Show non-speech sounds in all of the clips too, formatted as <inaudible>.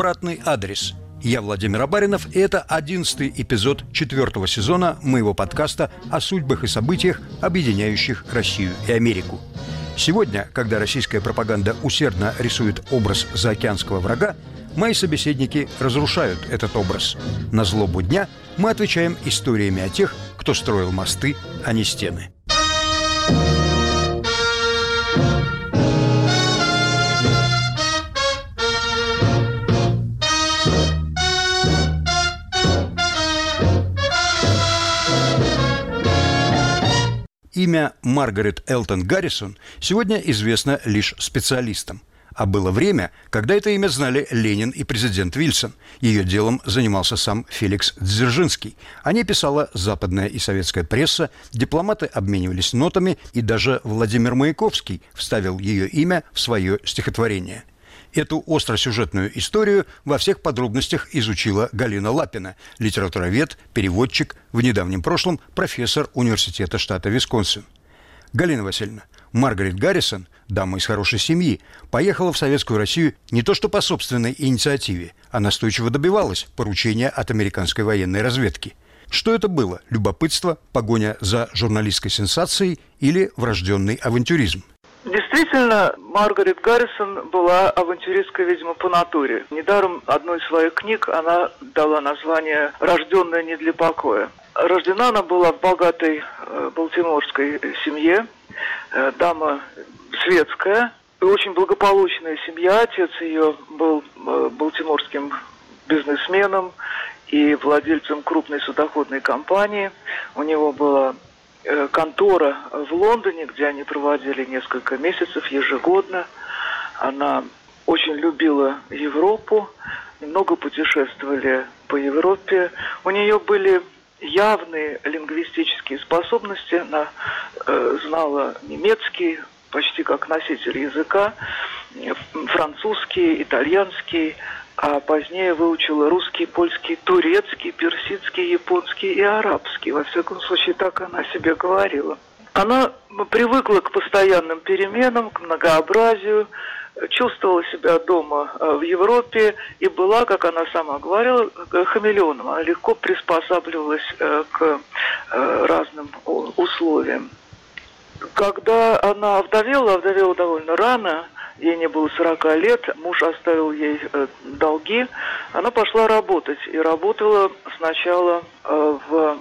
обратный адрес. Я Владимир Абаринов, и это одиннадцатый эпизод четвертого сезона моего подкаста о судьбах и событиях, объединяющих Россию и Америку. Сегодня, когда российская пропаганда усердно рисует образ заокеанского врага, мои собеседники разрушают этот образ. На злобу дня мы отвечаем историями о тех, кто строил мосты, а не стены. Имя Маргарет Элтон Гаррисон сегодня известно лишь специалистам. А было время, когда это имя знали Ленин и президент Вильсон. Ее делом занимался сам Феликс Дзержинский. О ней писала западная и советская пресса, дипломаты обменивались нотами, и даже Владимир Маяковский вставил ее имя в свое стихотворение. Эту остросюжетную историю во всех подробностях изучила Галина Лапина, литературовед, переводчик, в недавнем прошлом профессор университета штата Висконсин. Галина Васильевна, Маргарет Гаррисон, дама из хорошей семьи, поехала в Советскую Россию не то что по собственной инициативе, а настойчиво добивалась поручения от американской военной разведки. Что это было? Любопытство, погоня за журналистской сенсацией или врожденный авантюризм? Действительно, Маргарет Гаррисон была авантюристкой, видимо, по натуре. Недаром одной из своих книг она дала название «Рожденная не для покоя». Рождена она была в богатой э, балтиморской семье, э, дама светская, очень благополучная семья. Отец ее был э, балтиморским бизнесменом и владельцем крупной судоходной компании. У него была контора в Лондоне, где они проводили несколько месяцев ежегодно. Она очень любила Европу, много путешествовали по Европе. У нее были явные лингвистические способности. Она э, знала немецкий почти как носитель языка, французский, итальянский, а позднее выучила русский, польский, турецкий, персидский, японский и арабский. Во всяком случае, так она себе говорила. Она привыкла к постоянным переменам, к многообразию, чувствовала себя дома э, в Европе и была, как она сама говорила, хамелеоном. Она легко приспосабливалась э, к э, разным условиям. Когда она овдовела, овдовела довольно рано – ей не было 40 лет, муж оставил ей э, долги, она пошла работать. И работала сначала э, в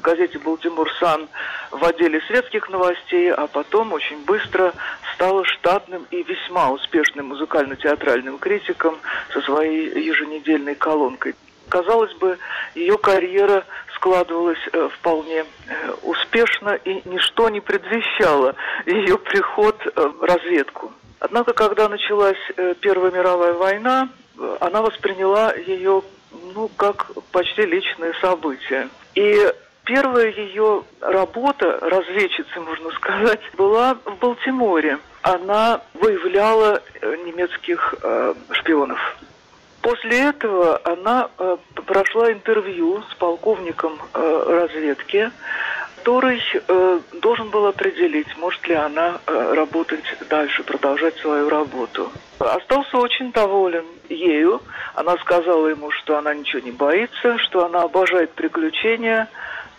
газете «Балтимор Сан» в отделе светских новостей, а потом очень быстро стала штатным и весьма успешным музыкально-театральным критиком со своей еженедельной колонкой. Казалось бы, ее карьера складывалась э, вполне успешно, и ничто не предвещало ее приход в разведку. Однако, когда началась э, Первая мировая война, э, она восприняла ее ну, как почти личное событие. И первая ее работа, разведчицы, можно сказать, была в Балтиморе. Она выявляла э, немецких э, шпионов. После этого она э, прошла интервью с полковником э, разведки, который э, должен был определить, может ли она э, работать дальше, продолжать свою работу. Остался очень доволен ею. Она сказала ему, что она ничего не боится, что она обожает приключения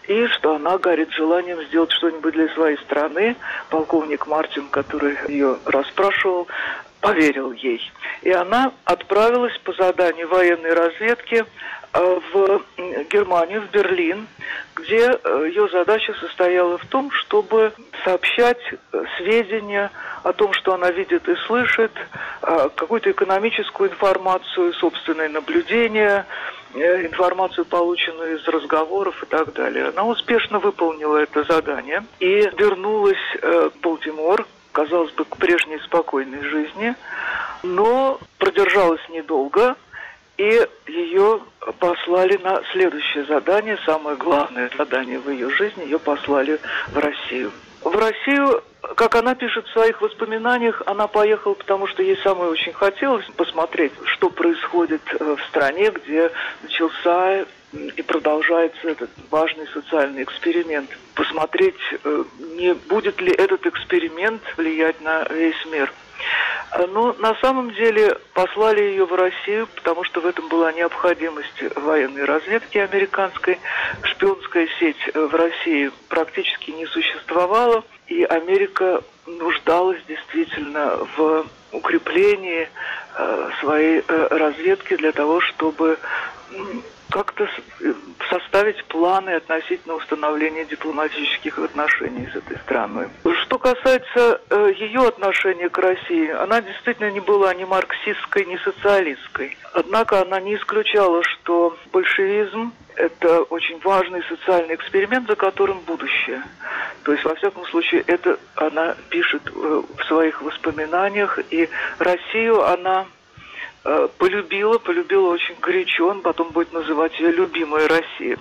и что она горит желанием сделать что-нибудь для своей страны. Полковник Мартин, который ее расспрашивал, поверил ей. И она отправилась по заданию военной разведки в Германию, в Берлин, где э, ее задача состояла в том, чтобы сообщать э, сведения о том, что она видит и слышит, какую-то экономическую информацию, собственные наблюдения, информацию, полученную из разговоров и так далее. Она успешно выполнила это задание и вернулась в Балтимор, казалось бы, к прежней спокойной жизни, но продержалась недолго, и ее послали на следующее задание, самое главное задание в ее жизни, ее послали в Россию. В Россию, как она пишет в своих воспоминаниях, она поехала, потому что ей самой очень хотелось посмотреть, что происходит э, в стране, где начался и продолжается этот важный социальный эксперимент. Посмотреть, э, не будет ли этот эксперимент влиять на весь мир. Но на самом деле послали ее в Россию, потому что в этом была необходимость военной разведки американской. Шпионская сеть в России практически не существовала, и Америка нуждалась действительно в укреплении э, своей э, разведки для того, чтобы как-то э, составить планы относительно установления дипломатических отношений с этой страной. Что касается э, ее отношения к России, она действительно не была ни марксистской, ни социалистской. Однако она не исключала, что большевизм это очень важный социальный эксперимент, за которым будущее. То есть, во всяком случае, это она пишет э, в своих воспоминаниях, и Россию она полюбила, полюбила очень горячо, он потом будет называть ее «любимая Россия».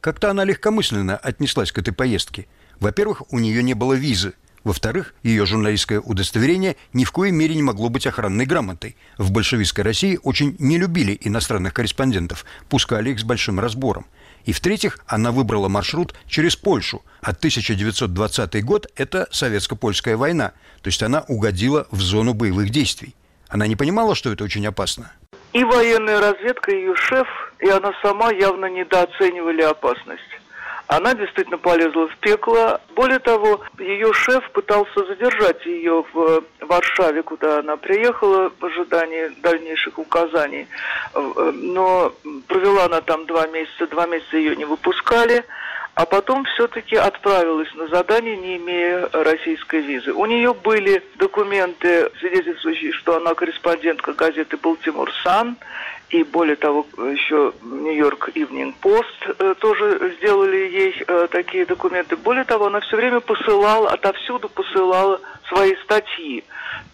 Как-то она легкомысленно отнеслась к этой поездке. Во-первых, у нее не было визы. Во-вторых, ее журналистское удостоверение ни в коей мере не могло быть охранной грамотой. В большевистской России очень не любили иностранных корреспондентов, пускали их с большим разбором. И в-третьих, она выбрала маршрут через Польшу. А 1920 год – это советско-польская война. То есть она угодила в зону боевых действий. Она не понимала, что это очень опасно? И военная разведка, и ее шеф, и она сама явно недооценивали опасность. Она действительно полезла в пекло. Более того, ее шеф пытался задержать ее в Варшаве, куда она приехала в ожидании дальнейших указаний. Но провела она там два месяца, два месяца ее не выпускали а потом все-таки отправилась на задание, не имея российской визы. У нее были документы, свидетельствующие, что она корреспондентка газеты «Балтимор Сан», и более того, еще Нью-Йорк Ивнинг Пост э, тоже сделали ей э, такие документы. Более того, она все время посылала, отовсюду посылала свои статьи.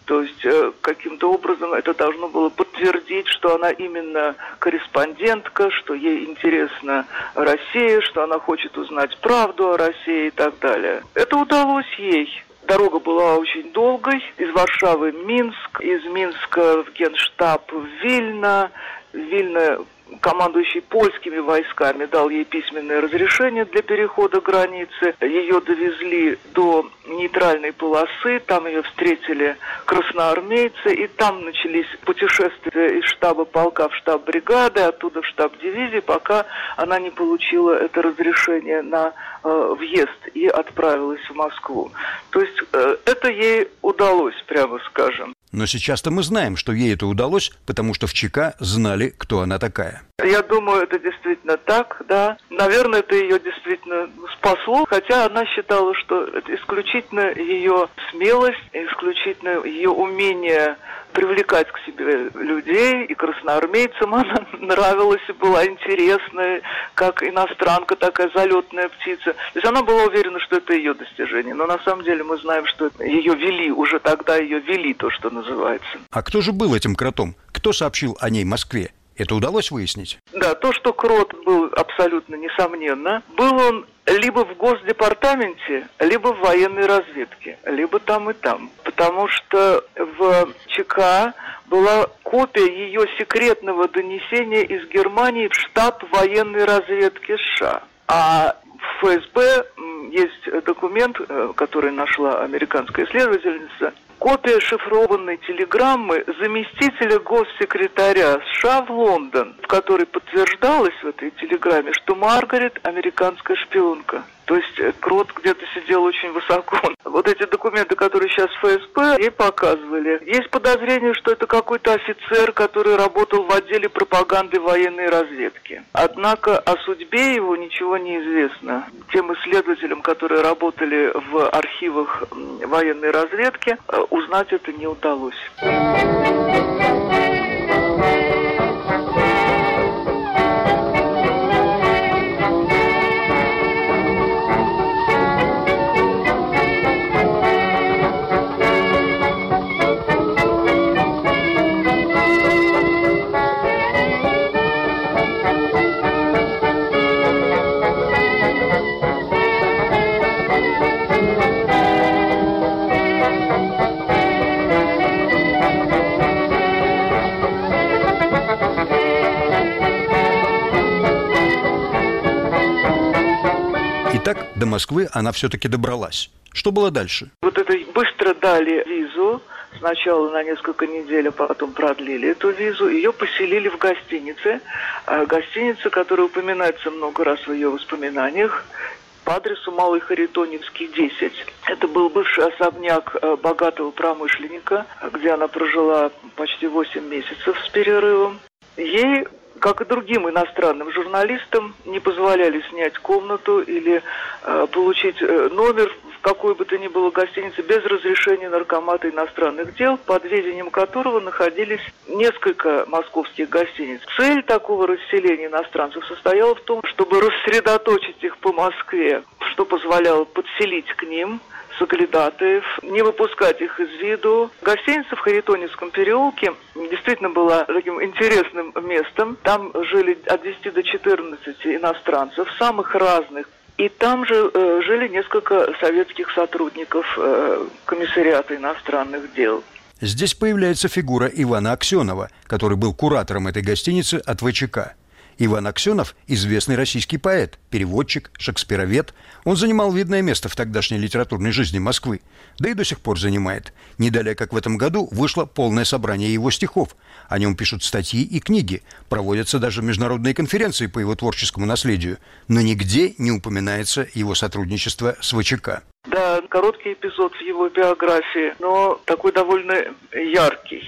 То есть э, каким-то образом это должно было подтвердить, что она именно корреспондентка, что ей интересна Россия, что она хочет узнать правду о России и так далее. Это удалось ей. Дорога была очень долгой. Из Варшавы в Минск, из Минска в Генштаб в Вильно, Вильно командующий польскими войсками дал ей письменное разрешение для перехода границы. Ее довезли до нейтральной полосы, там ее встретили красноармейцы, и там начались путешествия из штаба полка в штаб бригады, оттуда в штаб дивизии, пока она не получила это разрешение на э, въезд и отправилась в Москву. То есть э, это ей удалось, прямо скажем. Но сейчас-то мы знаем, что ей это удалось, потому что в ЧК знали, кто она такая. Я думаю, это действительно так, да. Наверное, это ее действительно спасло, хотя она считала, что это исключительно ее смелость, исключительно ее умение привлекать к себе людей, и красноармейцам <laughs> она нравилась и была интересная, как иностранка, такая залетная птица. То есть она была уверена, что это ее достижение. Но на самом деле мы знаем, что ее вели, уже тогда ее вели, то, что называется. А кто же был этим кротом? Кто сообщил о ней Москве? Это удалось выяснить? Да, то, что Крот был абсолютно несомненно. Был он либо в Госдепартаменте, либо в военной разведке, либо там и там. Потому что в ЧК была копия ее секретного донесения из Германии в штаб военной разведки США. А в ФСБ есть документ, э, который нашла американская исследовательница, копия шифрованной телеграммы заместителя госсекретаря США в Лондон, в которой подтверждалось в этой телеграмме, что Маргарет американская шпионка. То есть э, Крот где-то сидел очень высоко. <laughs> Вот эти документы, которые сейчас ФСБ ей показывали. Есть подозрение, что это какой-то офицер, который работал в отделе пропаганды военной разведки. Однако о судьбе его ничего не известно. Тем исследователям, которые работали в архивах военной разведки, э, узнать это не удалось. Москвы она все-таки добралась. Что было дальше? Вот это быстро дали визу, сначала на несколько недель, а потом продлили эту визу. Ее поселили в гостинице. А гостиница, которая упоминается много раз в ее воспоминаниях, по адресу Малый Харитоневский, 10. Это был бывший особняк э, богатого промышленника, где она прожила почти 8 месяцев с перерывом. Ей как и другим иностранным журналистам, не позволяли снять комнату или э, получить э, номер в какой бы то ни было гостинице без разрешения наркомата иностранных дел, под ведением которого находились несколько московских гостиниц. Цель такого расселения иностранцев состояла в том, чтобы рассредоточить их по Москве, что позволяло подселить к ним – соглядатаев, не выпускать их из виду. Гостиница в Харитоневском переулке действительно была таким интересным местом. Там жили от 10 до 14 иностранцев, самых разных. И там же э, жили несколько советских сотрудников э, комиссариата иностранных дел. Здесь появляется фигура Ивана Аксенова, который был куратором этой гостиницы от ВЧК. Иван Аксенов – известный российский поэт, переводчик, шекспировед. Он занимал видное место в тогдашней литературной жизни Москвы, да и до сих пор занимает. Не далее, как в этом году, вышло полное собрание его стихов. О нем пишут статьи и книги, проводятся даже международные конференции по его творческому наследию, но нигде не упоминается его сотрудничество с ВЧК. Да, короткий эпизод в его биографии, но такой довольно яркий.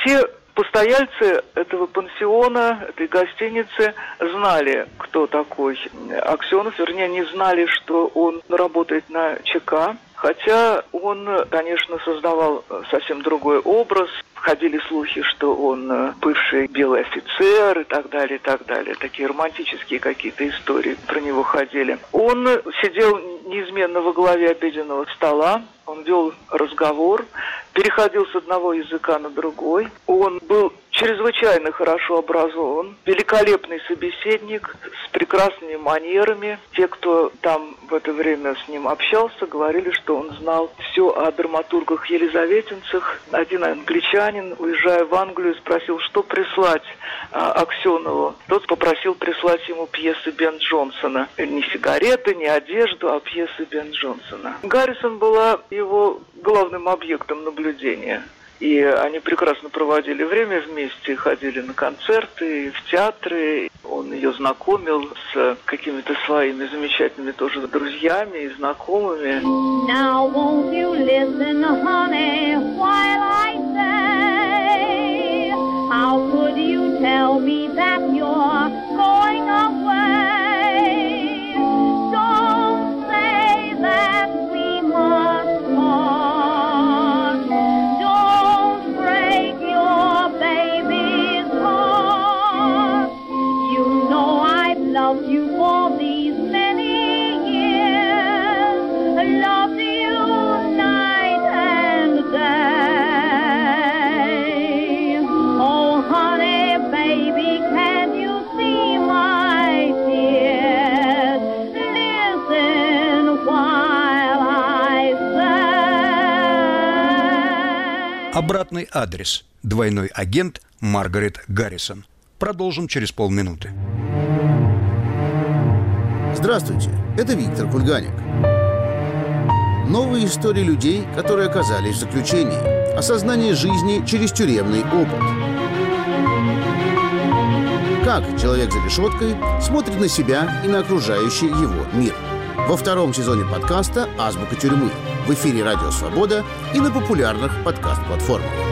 Все Постояльцы этого пансиона, этой гостиницы знали, кто такой Аксенов, вернее, не знали, что он работает на ЧК, хотя он, конечно, создавал совсем другой образ. Ходили слухи, что он бывший белый офицер и так далее, и так далее. Такие романтические какие-то истории про него ходили. Он сидел неизменно во главе обеденного стола, он вел разговор, переходил с одного языка на другой. Он был чрезвычайно хорошо образован, великолепный собеседник с прекрасными манерами. Те, кто там в это время с ним общался, говорили, что он знал все о драматургах Елизаветинцах. Один англичанин, уезжая в Англию, спросил, что прислать а, Аксенову. Тот попросил прислать ему пьесы Бен Джонсона. Не сигареты, не одежду, а пьесы Бен Джонсона. Гаррисон была его главным объектом наблюдения. И они прекрасно проводили время вместе, ходили на концерты, в театры. Он ее знакомил с какими-то своими замечательными тоже друзьями и знакомыми. Now won't you listen, honey, while I say, адрес. Двойной агент Маргарет Гаррисон. Продолжим через полминуты. Здравствуйте, это Виктор Кульганик. Новые истории людей, которые оказались в заключении. Осознание жизни через тюремный опыт. Как человек за решеткой смотрит на себя и на окружающий его мир. Во втором сезоне подкаста «Азбука тюрьмы» в эфире «Радио Свобода» и на популярных подкаст-платформах.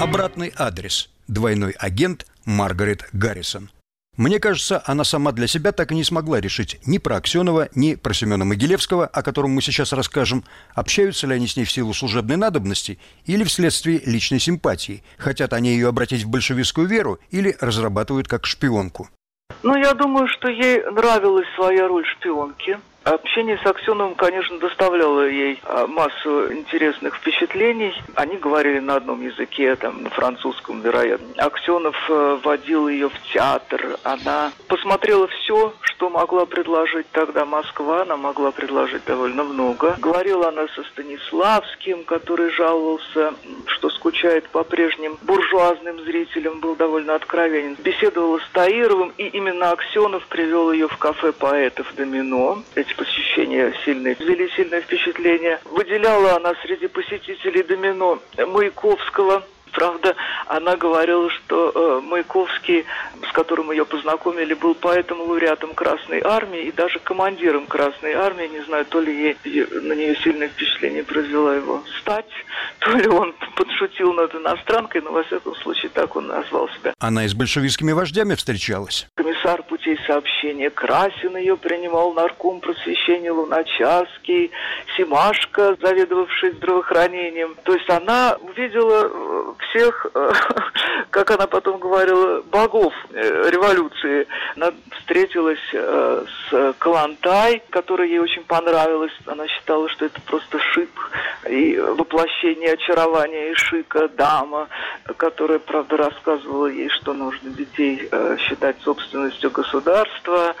Обратный адрес. Двойной агент Маргарет Гаррисон. Мне кажется, она сама для себя так и не смогла решить ни про Аксенова, ни про Семена Могилевского, о котором мы сейчас расскажем, общаются ли они с ней в силу служебной надобности или вследствие личной симпатии, хотят они ее обратить в большевистскую веру или разрабатывают как шпионку. Ну, я думаю, что ей нравилась своя роль шпионки. Общение с Аксеновым, конечно, доставляло ей а, массу интересных впечатлений. Они говорили на одном языке, там, на французском, вероятно. Аксенов э, водил ее в театр. Она посмотрела все, что могла предложить тогда Москва, она могла предложить довольно много. Говорила она со Станиславским, который жаловался, что скучает по прежним буржуазным зрителям, был довольно откровенен. Беседовала с Таировым, и именно Аксенов привел ее в кафе поэтов «Домино». Эти посещения сильные, ввели сильное впечатление. Выделяла она среди посетителей «Домино» Маяковского, Правда, она говорила, что э, Маяковский, с которым ее познакомили, был поэтом лауреатом Красной Армии и даже командиром Красной Армии. Не знаю, то ли ей, на нее сильное впечатление произвела его стать, <laughs> то ли он подшутил над иностранкой, но во всяком случае так он назвал себя. Она и с большевистскими вождями встречалась. Комиссар путей сообщения Красин ее принимал, нарком просвещения Луначарский, Симашко, заведовавший здравоохранением. То есть она увидела э, всех, э, как она потом говорила, богов э, революции. Она встретилась э, с Калантай, которая ей очень понравилась. Она считала, что это просто шик и воплощение очарования и шика дама, которая, правда, рассказывала ей, что нужно детей считать собственностью государства,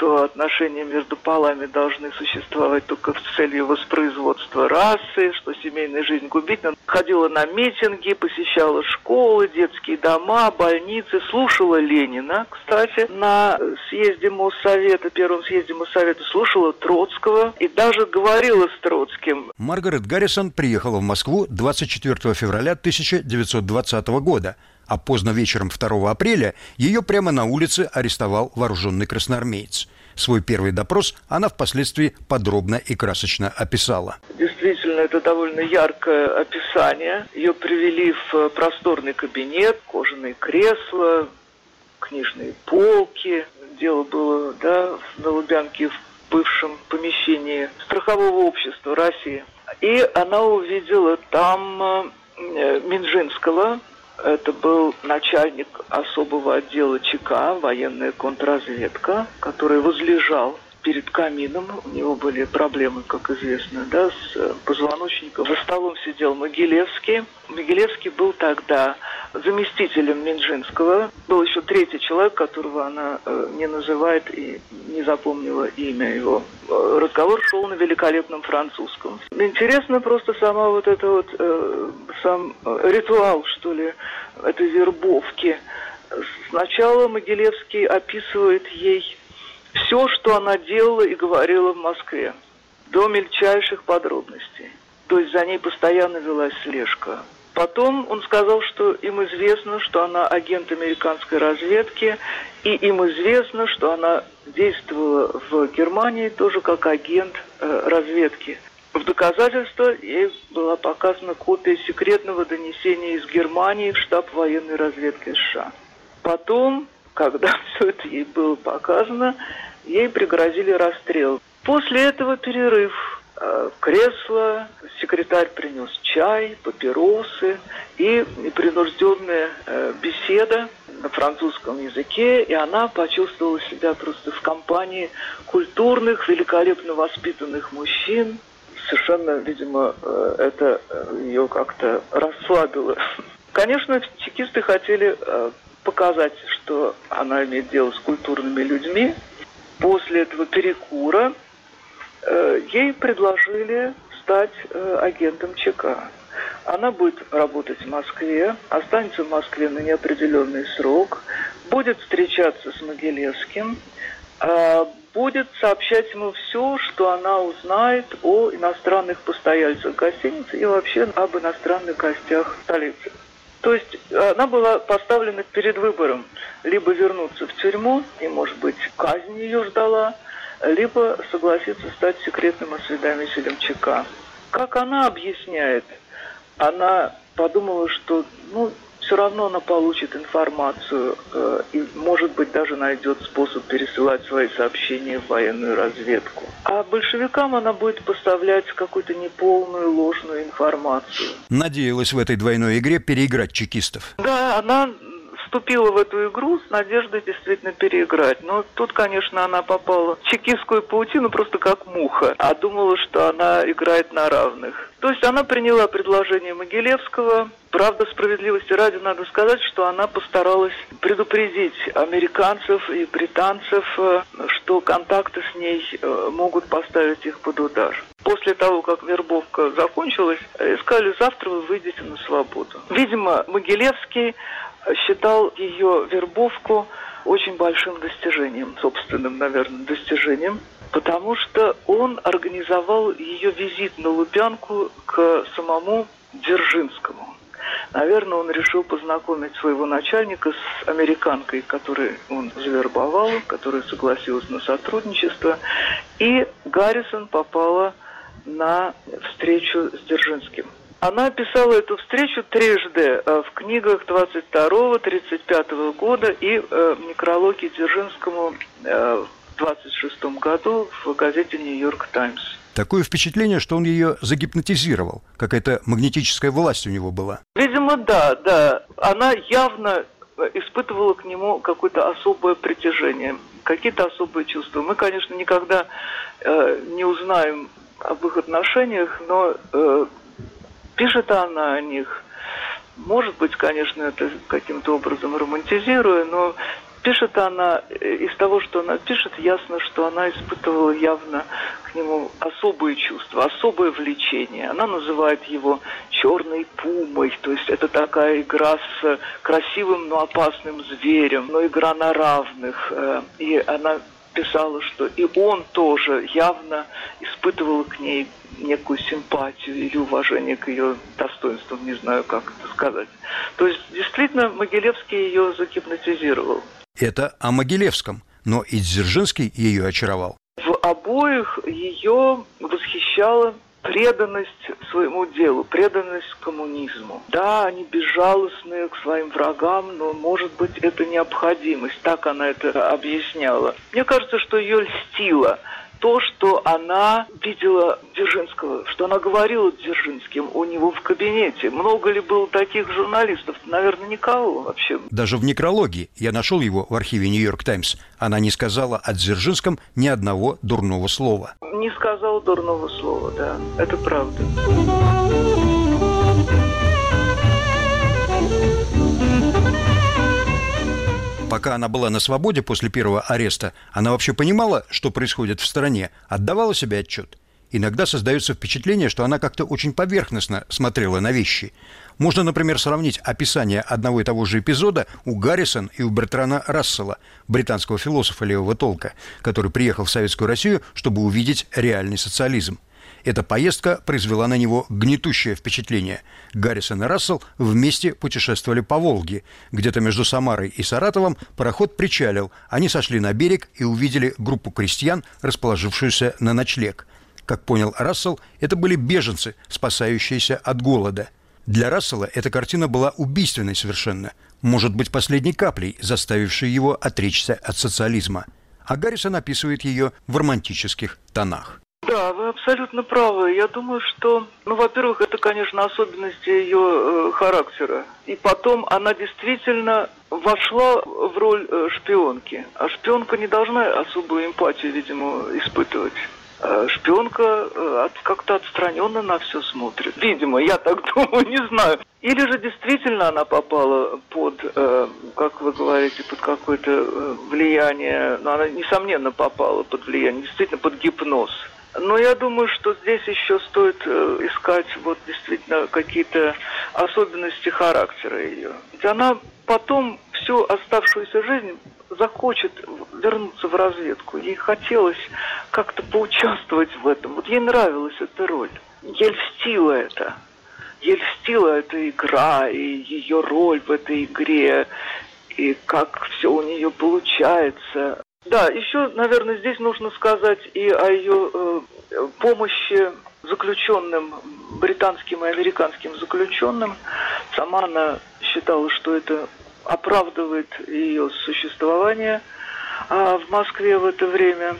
что отношения между полами должны существовать только в целью воспроизводства расы, что семейная жизнь губительна. Ходила на митинги, посещала школы, детские дома, больницы, слушала Ленина, кстати, на съезде Моссовета, первом съезде Моссовета, слушала Троцкого и даже говорила с Троцким. Маргарет Гаррисон приехала в Москву 24 февраля 1920 года а поздно вечером 2 апреля ее прямо на улице арестовал вооруженный красноармеец. Свой первый допрос она впоследствии подробно и красочно описала. Действительно, это довольно яркое описание. Ее привели в просторный кабинет, кожаные кресла, книжные полки. Дело было да, на Лубянке в бывшем помещении страхового общества России. И она увидела там э, Минжинского, это был начальник особого отдела ЧК, военная контрразведка, который возлежал перед камином. У него были проблемы, как известно, да, с э, позвоночником. За столом сидел Могилевский. Могилевский был тогда заместителем Минжинского. Был еще третий человек, которого она э, не называет и не запомнила имя его. Э, разговор шел на великолепном французском. Интересно просто сама вот эта вот, э, сам ритуал, что ли, этой вербовки. Сначала Могилевский описывает ей все, что она делала и говорила в Москве, до мельчайших подробностей. То есть за ней постоянно велась слежка. Потом он сказал, что им известно, что она агент американской разведки, и им известно, что она действовала в Германии тоже как агент э, разведки. В доказательство ей была показана копия секретного донесения из Германии в штаб военной разведки США. Потом, когда <laughs> все это ей было показано, ей пригрозили расстрел. После этого перерыв. Э, кресло, секретарь принес чай, папиросы и непринужденная э, беседа на французском языке, и она почувствовала себя просто в компании культурных, великолепно воспитанных мужчин. Совершенно, видимо, э, это ее как-то расслабило. <laughs> Конечно, чекисты хотели показать, что она имеет дело с культурными людьми. После этого перекура Э, ей предложили стать э, агентом ЧК. Она будет работать в Москве, останется в Москве на неопределенный срок, будет встречаться с Могилевским, э, будет сообщать ему все, что она узнает о иностранных постояльцах гостиницы и вообще об иностранных гостях столицы. То есть она была поставлена перед выбором либо вернуться в тюрьму, и, может быть, казнь ее ждала – либо согласиться стать секретным осведомителем ЧК. Как она объясняет, она подумала, что ну, все равно она получит информацию э, и, может быть, даже найдет способ пересылать свои сообщения в военную разведку. А большевикам она будет поставлять какую-то неполную, ложную информацию. Надеялась в этой двойной игре переиграть чекистов. Да, она вступила в эту игру с надеждой действительно переиграть. Но тут, конечно, она попала в чекистскую паутину просто как муха, а думала, что она играет на равных. То есть она приняла предложение Могилевского, Правда, справедливости ради надо сказать, что она постаралась предупредить американцев и британцев, э, что контакты с ней э, могут поставить их под удар. После того, как вербовка закончилась, искали завтра вы выйдете на свободу. Видимо, Могилевский считал ее вербовку очень большим достижением, собственным, наверное, достижением, потому что он организовал ее визит на Лубянку к самому Дзержинскому. Наверное, он решил познакомить своего начальника с американкой, которую он завербовал, которая согласилась на сотрудничество. И Гаррисон попала на встречу с Дзержинским. Она описала эту встречу трижды э, в книгах 22-35 года и э, в некрологе Дзержинскому э, в 26 году в газете «Нью-Йорк Таймс». Такое впечатление, что он ее загипнотизировал. Какая-то магнетическая власть у него была. Видимо, да, да. Она явно испытывала к нему какое-то особое притяжение, какие-то особые чувства. Мы, конечно, никогда э, не узнаем об их отношениях, но э, пишет она о них. Может быть, конечно, это каким-то образом романтизируя, но пишет она, э, из того, что она пишет, ясно, что она испытывала явно к нему особые чувства, особое влечение. Она называет его черной пумой, то есть это такая игра с красивым, но опасным зверем, но игра на равных. Э, и она писала, что и он тоже явно испытывал к ней некую симпатию или уважение к ее достоинствам, не знаю, как это сказать. То есть, действительно, Могилевский ее загипнотизировал. Это о Могилевском, но и Дзержинский ее очаровал. В обоих ее восхищала преданность своему делу, преданность коммунизму. Да, они безжалостные к своим врагам, но, может быть, это необходимость. Так она это объясняла. Мне кажется, что ее льстило то, что она видела Дзержинского, что она говорила Дзержинским у него в кабинете. Много ли было таких журналистов? Наверное, никого вообще. Даже в некрологии, я нашел его в архиве «Нью-Йорк Таймс», она не сказала о Дзержинском ни одного дурного слова. Не сказала дурного слова, да, это правда. Пока она была на свободе после первого ареста, она вообще понимала, что происходит в стране, отдавала себе отчет. Иногда создается впечатление, что она как-то очень поверхностно смотрела на вещи. Можно, например, сравнить описание одного и того же эпизода у Гаррисон и у Бертрана Рассела, британского философа левого толка, который приехал в Советскую Россию, чтобы увидеть реальный социализм. Эта поездка произвела на него гнетущее впечатление. Гаррисон и Рассел вместе путешествовали по Волге. Где-то между Самарой и Саратовом пароход причалил. Они сошли на берег и увидели группу крестьян, расположившуюся на ночлег. Как понял Рассел, это были беженцы, спасающиеся от голода. Для Рассела эта картина была убийственной совершенно. Может быть, последней каплей, заставившей его отречься от социализма. А Гаррисон описывает ее в романтических тонах. Да, вы абсолютно правы. Я думаю, что, ну, во-первых, это, конечно, особенности ее э, характера. И потом она действительно вошла в роль э, шпионки. А шпионка не должна особую эмпатию, видимо, испытывать. А шпионка э, как-то отстраненно на все смотрит. Видимо, я так <laughs> думаю, не знаю. Или же действительно она попала под, э, как вы говорите, под какое-то э, влияние, но она, несомненно, попала под влияние, действительно, под гипноз. Но я думаю, что здесь еще стоит э, искать вот действительно какие-то особенности характера ее. Ведь она потом всю оставшуюся жизнь захочет вернуться в разведку. Ей хотелось как-то поучаствовать в этом. Вот ей нравилась эта роль. Ей льстила это. Ей льстила эта игра и ее роль в этой игре, и как все у нее получается. Да, еще, наверное, здесь нужно сказать и о ее э, помощи заключенным, британским и американским заключенным. Сама она считала, что это оправдывает ее существование а в Москве в это время.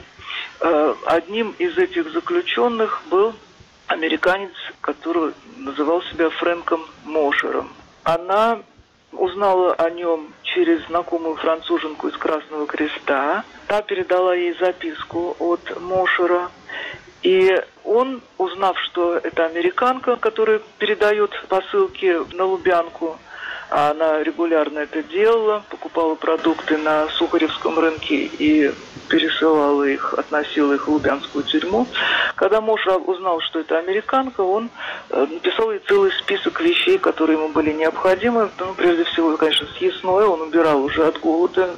Э, одним из этих заключенных был американец, который называл себя Фрэнком Мошером. Она узнала о нем через знакомую француженку из Красного Креста. Та передала ей записку от Мошера. И он, узнав, что это американка, которая передает посылки на Лубянку, она регулярно это делала, покупала продукты на Сухаревском рынке и пересылала их, относила их в Лубянскую тюрьму. Когда муж узнал, что это американка, он э, написал ей целый список вещей, которые ему были необходимы. Ну, прежде всего, конечно, съестное. Он убирал уже от голода.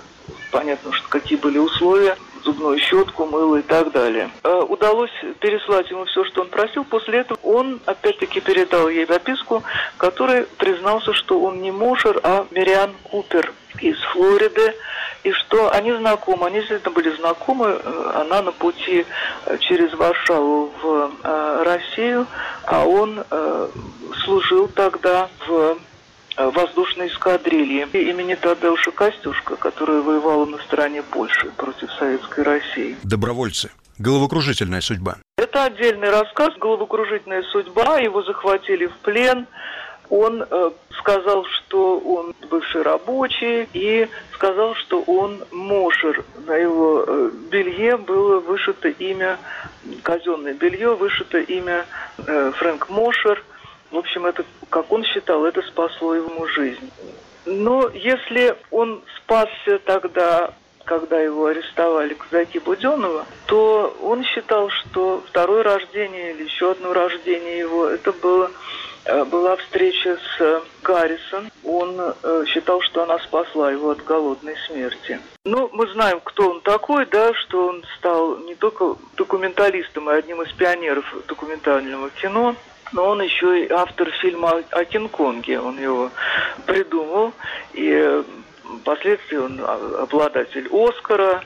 Понятно, что какие были условия зубную щетку, мыло и так далее. Э, удалось переслать ему все, что он просил. После этого он опять-таки передал ей записку, который признался, что он не Мошер, а Мириан Купер из Флориды, и что они знакомы, они действительно были знакомы. Э, она на пути э, через Варшаву в Россию, а он служил тогда в воздушной эскадрильи имени Тадеуша Костюшка, которая воевала на стороне Польши против Советской России. Добровольцы. Головокружительная судьба. Это отдельный рассказ, головокружительная судьба. Его захватили в плен. Он э, сказал, что он бывший рабочий, и сказал, что он мошер. На его э, белье было вышито имя, казенное белье, вышито имя э, Фрэнк Мошер – в общем, это, как он считал, это спасло ему жизнь. Но если он спасся тогда, когда его арестовали казаки Буденова, то он считал, что второе рождение или еще одно рождение его, это было э, была встреча с Гаррисон. Он э, считал, что она спасла его от голодной смерти. Ну, мы знаем, кто он такой, да, что он стал не только документалистом, а одним из пионеров документального кино но он еще и автор фильма о Кинг-Конге. Он его придумал, и впоследствии он обладатель Оскара,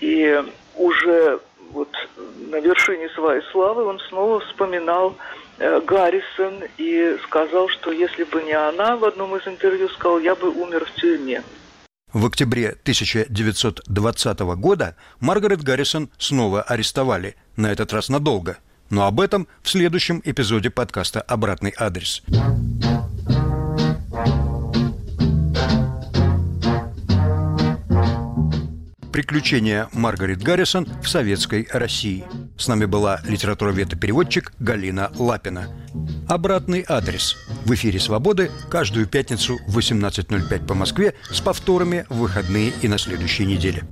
и уже вот на вершине своей славы он снова вспоминал э, Гаррисон и сказал, что если бы не она, в одном из интервью сказал, я бы умер в тюрьме. В октябре 1920 года Маргарет Гаррисон снова арестовали, на этот раз надолго – но об этом в следующем эпизоде подкаста «Обратный адрес». Приключения Маргарет Гаррисон в советской России. С нами была литературовед и переводчик Галина Лапина. Обратный адрес. В эфире «Свободы» каждую пятницу в 18.05 по Москве с повторами в выходные и на следующей неделе.